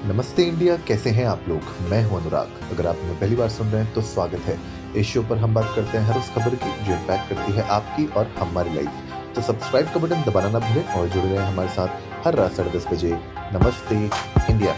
नमस्ते इंडिया, कैसे हैं आप लोग? मैं हूँ अनुराग। अगर आप हमें पहली बार सुन रहे हैं तो स्वागत है। इस शो पर हम बात करते हैं हर उस खबर की जो इम्पैक्ट करती है आपकी और हमारी लाइफ तो सब्सक्राइब का बटन दबाना ना भूलें और जुड़े रहें हमारे साथ हर रात साढ़े दस बजे। नमस्ते इंडिया।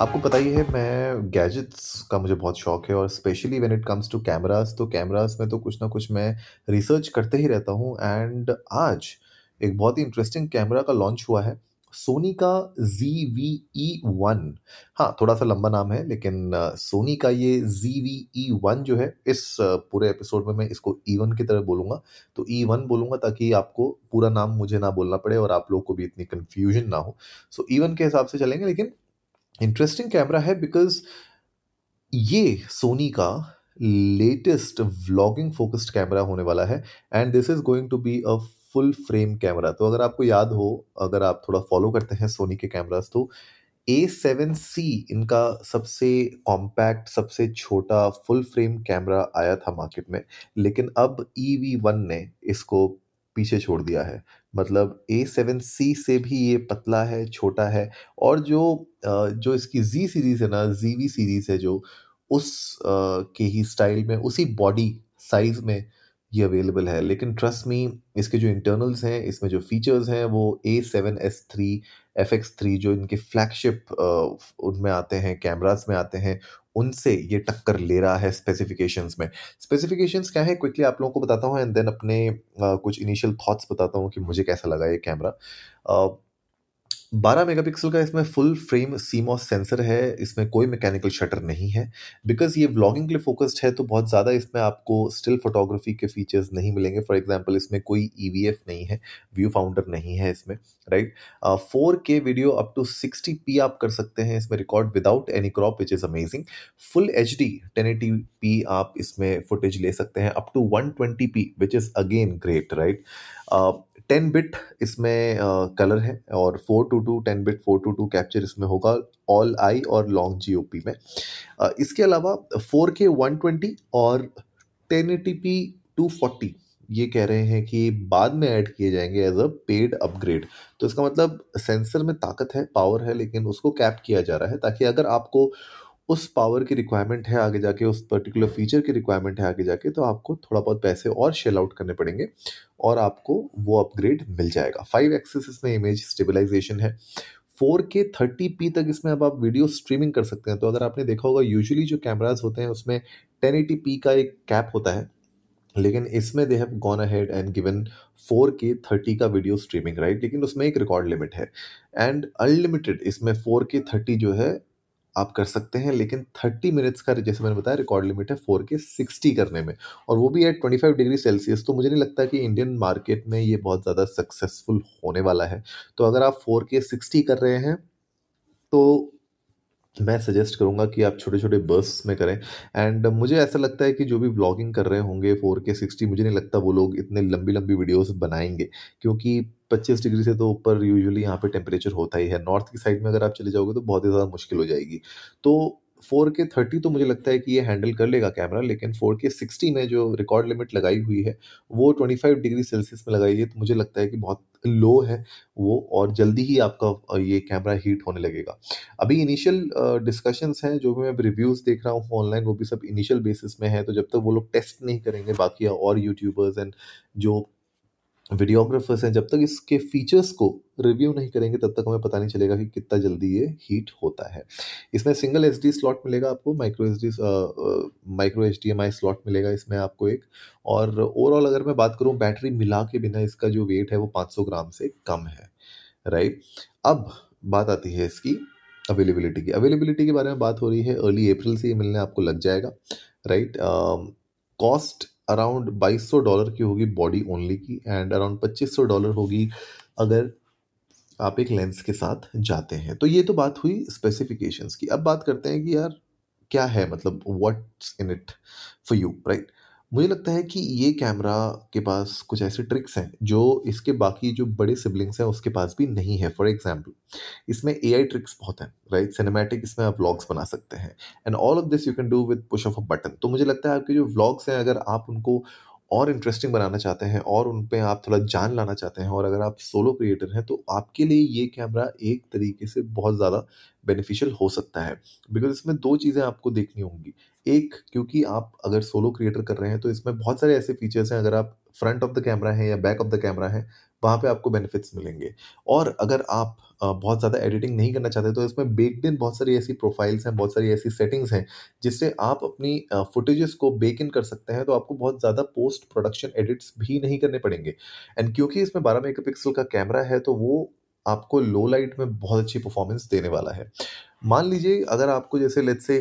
आपको पता ही है, मैं गैजेट्स का मुझे बहुत शौक है और specially when it comes to cameras तो कैमरास में तो कुछ ना कुछ मैं रिसर्च करते ही रहता हूँ। एंड आज एक बहुत ही इंटरेस्टिंग कैमरा का लॉन्च हुआ है। सोनी का जी वी ई वन हाँ थोड़ा सा लंबा नाम है, लेकिन सोनी का ये जी वी ई वन जो है, इस पूरे एपिसोड में मैं इसको ई वन की तरह बोलूँगा। तो ई वन बोलूँगा ताकि आपको पूरा नाम मुझे ना बोलना पड़े और आप लोग को भी इतनी कन्फ्यूज़न ना हो। सो ई वन के हिसाब से चलेंगे, लेकिन इंटरेस्टिंग कैमरा है बिकॉज़ ये सोनी का लेटेस्ट व्लॉगिंग फोकस्ड कैमरा होने वाला है। And this is going to be a full frame camera तो अगर आपको याद हो, अगर आप थोड़ा फॉलो करते हैं सोनी के कैमरास तो ए सेवन सी इनका सबसे कॉम्पैक्ट सबसे छोटा फुल फ्रेम कैमरा आया था मार्केट में, लेकिन अब ई वी वन ने इसको पीछे छोड़ दिया है। मतलब ए सेवन सी से भी ये पतला है, छोटा है, और जो जो इसकी जी सीरीज़ है ना जी वी सीरीज़ है जो, उस के ही स्टाइल में, उसी बॉडी साइज़ में ये अवेलेबल है। लेकिन ट्रस्ट मी इसके जो इंटरनल्स हैं इसमें जो फीचर्स हैं वो A seven S three F X three जो इनके फ्लैगशिप उनमें आते हैं कैमराज में आते हैं उनसे ये टक्कर ले रहा है स्पेसिफिकेशंस में। स्पेसिफिकेशंस क्या है? क्विकली आप लोगों को बताता हूँ एंड देन अपने uh, कुछ इनिशियल थॉट्स बताता हूँ कि मुझे कैसा लगा ये कैमरा uh, 12 मेगापिक्सल का इसमें फुल फ्रेम सीमॉस सेंसर है, इसमें कोई मैकेनिकल शटर नहीं है। बिकॉज़ ये व्लॉगिंग के लिए फोकस्ड है तो बहुत ज़्यादा इसमें आपको स्टिल फोटोग्राफी के फीचर्स नहीं मिलेंगे। फॉर एग्जांपल इसमें कोई ईवीएफ नहीं है व्यू फाउंडर नहीं है इसमें right four K video up to sixty P आप कर सकते हैं इसमें record without any crop which is amazing full H D ten eighty P आप इसमें फुटेज ले सकते हैं up to one twenty P which is again great right ten bit इसमें कलर है और four two two ten bit, four two two capture इसमें होगा ऑल आई और लॉन्ग जीओपी में। इसके अलावा फोर के वन ट्वेंटी और ten eighty P two forty ये कह रहे हैं कि बाद में ऐड किए जाएँगे एज अ पेड अपग्रेड तो इसका मतलब सेंसर में ताकत है पावर है, लेकिन उसको कैप किया जा रहा है ताकि अगर आपको उस पावर की रिक्वायरमेंट है आगे जाके, उस पर्टिकुलर फीचर की रिक्वायरमेंट है आगे जाके तो आपको थोड़ा बहुत पैसे और शेल आउट करने पड़ेंगे। और आपको वो अपग्रेड मिल जाएगा। फाइव एक्सेस इसमें इमेज स्टेबलाइजेशन है। फोर के थर्टी पी तक इसमें अब आप वीडियो स्ट्रीमिंग कर सकते हैं। तो अगर आपने देखा होगा यूजुअली जो कैमराज होते हैं, उसमें टेन एटी पी का एक कैप होता है। लेकिन इसमें they have gone ahead and given four K thirty का वीडियो स्ट्रीमिंग राइट लेकिन उसमें एक रिकॉर्ड लिमिट है। एंड अनलिमिटेड इसमें फोर के थर्टी जो है आप कर सकते हैं, लेकिन 30 मिनट्स का जैसे मैंने बताया रिकॉर्ड लिमिट है फोर के सिक्सटी करने में। और वो भी है ट्वेंटी फाइव डिग्री सेल्सियस तो मुझे नहीं लगता कि इंडियन मार्केट में ये बहुत ज़्यादा सक्सेसफुल होने वाला है। तो अगर आप फोर के सिक्सटी कर रहे हैं तो मैं सजेस्ट करूँगा कि आप छोटे छोटे बर्स में करें। एंड मुझे ऐसा लगता है कि जो भी ब्लॉगिंग कर रहे होंगे फोर के सिक्सटी मुझे नहीं लगता वो लोग इतने लंबी लंबी वीडियोस बनाएँगे। क्योंकि 25 डिग्री से तो ऊपर यूजुअली यहाँ पे टेम्परेचर होता ही है। नॉर्थ की साइड में अगर आप चले जाओगे तो बहुत ही ज़्यादा मुश्किल हो जाएगी। तो फोर के थर्टी तो मुझे लगता है कि ये हैंडल कर लेगा कैमरा, लेकिन फोर के सिक्सटी में जो रिकॉर्ड लिमिट लगाई हुई है, वो ट्वेंटी फाइव डिग्री सेल्सियस में लगाई है तो मुझे लगता है कि बहुत लो है वो, और जल्दी ही आपका ये कैमरा हीट होने लगेगा। अभी इनिशियल डिस्कशंस हैं, जो भी मैं रिव्यूज़ देख रहा हूँ ऑनलाइन वो भी सब इनिशियल बेसिस में है तो जब तक तो वो लोग टेस्ट नहीं करेंगे, बाकी और यूट्यूबर्स एंड जो वीडियोग्राफर्स हैं, जब तक इसके फीचर्स को रिव्यू नहीं करेंगे, तब तक हमें पता नहीं चलेगा कि कितना जल्दी ये हीट होता है। इसमें सिंगल एच स्लॉट मिलेगा आपको, micro H D micro H D M I slot मिलेगा इसमें आपको एक। और ओवरऑल अगर मैं बात करूँ बैटरी मिला के बिना, इसका जो वेट है वो पाँच सौ ग्राम से कम है, राइट? अब बात आती है इसकी अवेलेबिलिटी की। अवेलेबिलिटी के बारे में बात हो रही है, अर्ली अप्रैल से ये मिलने आपको लग जाएगा, राइट? कॉस्ट अराउंड बाईस सौ डॉलर की होगी बॉडी ओनली की एंड अराउंड पच्चीस सौ डॉलर होगी अगर आप एक लेंस के साथ जाते हैं। तो ये तो बात हुई स्पेसिफिकेशंस की। अब बात करते हैं कि यार क्या है मतलब what's in it for you right मुझे लगता है कि ये कैमरा के पास कुछ ऐसे ट्रिक्स हैं, जो इसके बाकी जो बड़े सिबलिंग्स हैं, उसके पास भी नहीं है। फॉर एग्ज़ाम्पल इसमें ए आई ट्रिक्स बहुत हैं राइट सिनेमैटिक इसमें आप व्लॉग्स बना सकते हैं। And all of this you can do with push of a button तो मुझे लगता है आपके जो व्लॉग्स हैं, अगर आप उनको और इंटरेस्टिंग बनाना चाहते हैं, और उन पर आप थोड़ा जान लाना चाहते हैं, और अगर आप सोलो क्रिएटर हैं तो आपके लिए ये कैमरा एक तरीके से बहुत ज़्यादा बेनिफिशियल हो सकता है। बिकॉज़ इसमें दो चीज़ें आपको देखनी होंगी। एक क्योंकि आप अगर सोलो क्रिएटर कर रहे हैं तो इसमें बहुत सारे ऐसे फीचर्स हैं अगर आप फ्रंट ऑफ़ द कैमरा हैं या बैक ऑफ़ द कैमरा हैं, वहाँ पे आपको बेनिफिट्स मिलेंगे। और अगर आप बहुत ज़्यादा एडिटिंग नहीं करना चाहते तो इसमें बेक्ड इन बहुत सारी ऐसी प्रोफाइल्स हैं, बहुत सारी ऐसी सेटिंग्स हैं, जिससे आप अपनी फुटेजेस को बेक इन कर सकते हैं, तो आपको बहुत ज़्यादा पोस्ट प्रोडक्शन एडिट्स भी नहीं करने पड़ेंगे। एंड क्योंकि इसमें 12 मेगापिक्सल का कैमरा है, तो वो आपको लो लाइट में बहुत अच्छी परफॉर्मेंस देने वाला है। मान लीजिए अगर आपको जैसे लेट्स से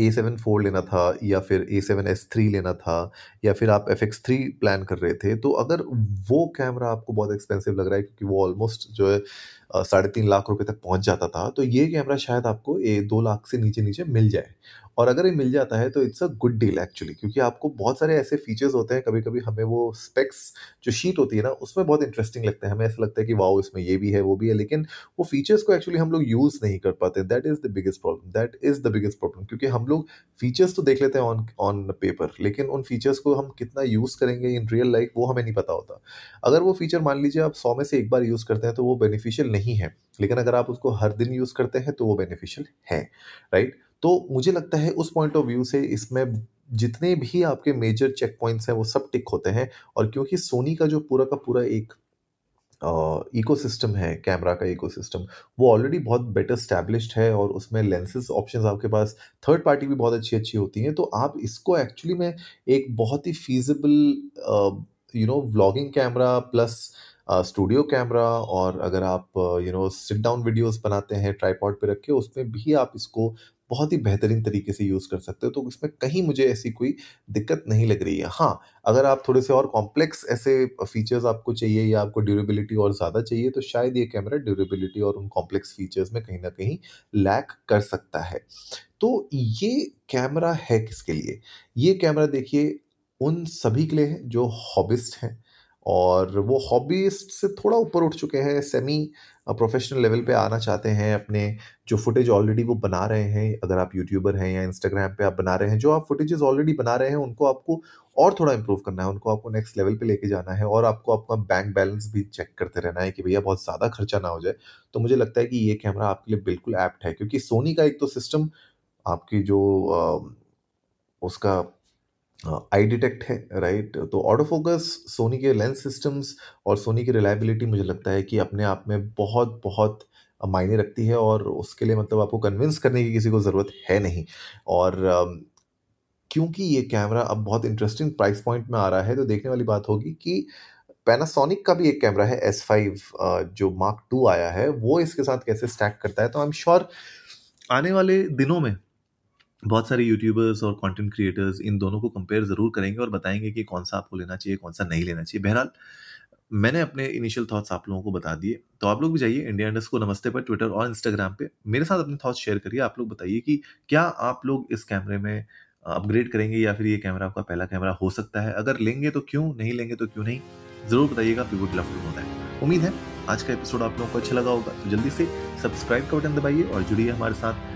ए7 फोर लेना था या फिर ए सेवन एस थ्री लेना था या फिर आप एफ़ एक्स थ्री प्लान कर रहे थे तो अगर वो कैमरा आपको बहुत एक्सपेंसिव लग रहा है, क्योंकि वो ऑलमोस्ट जो है साढ़े तीन लाख रुपए तक पहुँच जाता था तो ये कैमरा शायद आपको ए, दो लाख से नीचे नीचे मिल जाए। और अगर ये मिल जाता है तो it's a good deal actually क्योंकि आपको बहुत सारे ऐसे फीचर्स होते हैं कभी कभी हमें वो स्पेक्स जो शीट होती है ना, उसमें बहुत इंटरेस्टिंग लगता है। हमें ऐसा लगता है कि वाओ इसमें ये भी है, वो भी है, लेकिन वो फीचर्स को एक्चुअली हम लोग यूज़ नहीं कर पाते। That is the biggest problem that is the biggest problem क्योंकि हम लोग फीचर्स तो देख लेते हैं ऑन ऑन पेपर लेकिन उन फीचर्स को हम कितना यूज़ करेंगे इन रियल लाइफ वो हमें नहीं पता होता। अगर वो फीचर मान लीजिए आप सौ में से एक बार यूज़ करते हैं तो वो बेनिफिशियल नहीं है। लेकिन अगर आप उसको हर दिन यूज़ करते हैं तो वो बेनिफिशियल है राइट तो मुझे लगता है उस पॉइंट ऑफ़ व्यू से इसमें जितने भी आपके मेजर चेक पॉइंट्स हैं, वो सब टिक होते हैं। और क्योंकि सोनी का जो पूरा का पूरा एक इकोसिस्टम है कैमरा का इकोसिस्टम वो ऑलरेडी बहुत बेटर स्टैब्लिश्ड है और उसमें लेंसेज ऑप्शंस आपके पास थर्ड पार्टी भी बहुत अच्छी अच्छी होती हैं। तो आप इसको एक्चुअली में एक बहुत ही feasible you know vlogging camera plus studio camera और अगर आप you know sit down videos बनाते हैं ट्राईपॉड पे रख के, उसमें भी आप इसको बहुत ही बेहतरीन तरीके से यूज़ कर सकते हो तो इसमें कहीं मुझे ऐसी कोई दिक्कत नहीं लग रही है। हाँ अगर आप थोड़े से और कॉम्प्लेक्स ऐसे फीचर्स आपको चाहिए या आपको ड्यूरेबिलिटी और ज़्यादा चाहिए तो शायद ये कैमरा ड्यूरेबिलिटी और उन कॉम्प्लेक्स फीचर्स में कहीं ना कहीं लैक कर सकता है। तो ये कैमरा है किसके लिए? ये कैमरा देखिए, उन सभी के लिए है जो हॉबिस्ट हैं। और वो हॉबीस्ट से थोड़ा ऊपर उठ चुके हैं सेमी प्रोफेशनल लेवल पे आना चाहते हैं, अपने जो फुटेज ऑलरेडी वो बना रहे हैं, अगर आप यूट्यूबर हैं या इंस्टाग्राम पे आप बना रहे हैं, जो आप फुटेजेस ऑलरेडी बना रहे हैं, उनको आपको और थोड़ा इम्प्रूव करना है, उनको आपको नेक्स्ट लेवल पे लेके जाना है और आपको आपका बैंक बैलेंस भी चेक करते रहना है कि भैया बहुत ज़्यादा खर्चा ना हो जाए। तो मुझे लगता है कि ये कैमरा आपके लिए बिल्कुल एप्ट है, क्योंकि सोनी का एक तो सिस्टम आपकी जो उसका आई डिटेक्ट है राइट तो ऑटो फोकस सोनी के लेंस सिस्टम्स और सोनी की रिलायबिलिटी मुझे लगता है कि अपने आप में बहुत बहुत मायने रखती है और उसके लिए मतलब आपको कन्विंस करने की किसी को ज़रूरत है नहीं। और क्योंकि ये कैमरा अब बहुत इंटरेस्टिंग प्राइस पॉइंट में आ रहा है तो देखने वाली बात होगी कि पैनासोनिक का भी एक कैमरा है एस फाइव जो मार्क टू आया है, वो इसके साथ कैसे स्टैक करता है? तो आई एम श्योर आने वाले दिनों में बहुत सारे यूट्यूबर्स और कंटेंट क्रिएटर्स इन दोनों को कंपेयर ज़रूर करेंगे और बताएँगे कि कौन सा आपको लेना चाहिए, कौन सा नहीं लेना चाहिए। बहरहाल, मैंने अपने इनिशियल थॉट्स आप लोगों को बता दिए। तो आप लोग भी जाइए इंडिया इंडस्ट को नमस्ते पर ट्विटर और इंस्टाग्राम पे। मेरे साथ अपने थॉट्स शेयर करिए। आप लोग बताइए कि क्या आप लोग इस कैमरे में अपग्रेड करेंगे या फिर ये कैमरा आपका पहला कैमरा हो सकता है? अगर लेंगे तो क्यों, नहीं लेंगे तो क्यों नहीं? ज़रूर बताइएगा we would love to know that उम्मीद है, आज का एपिसोड आप लोगों को अच्छा लगा होगा। तो जल्दी से सब्सक्राइब का बटन दबाइए और जुड़िए हमारे साथ।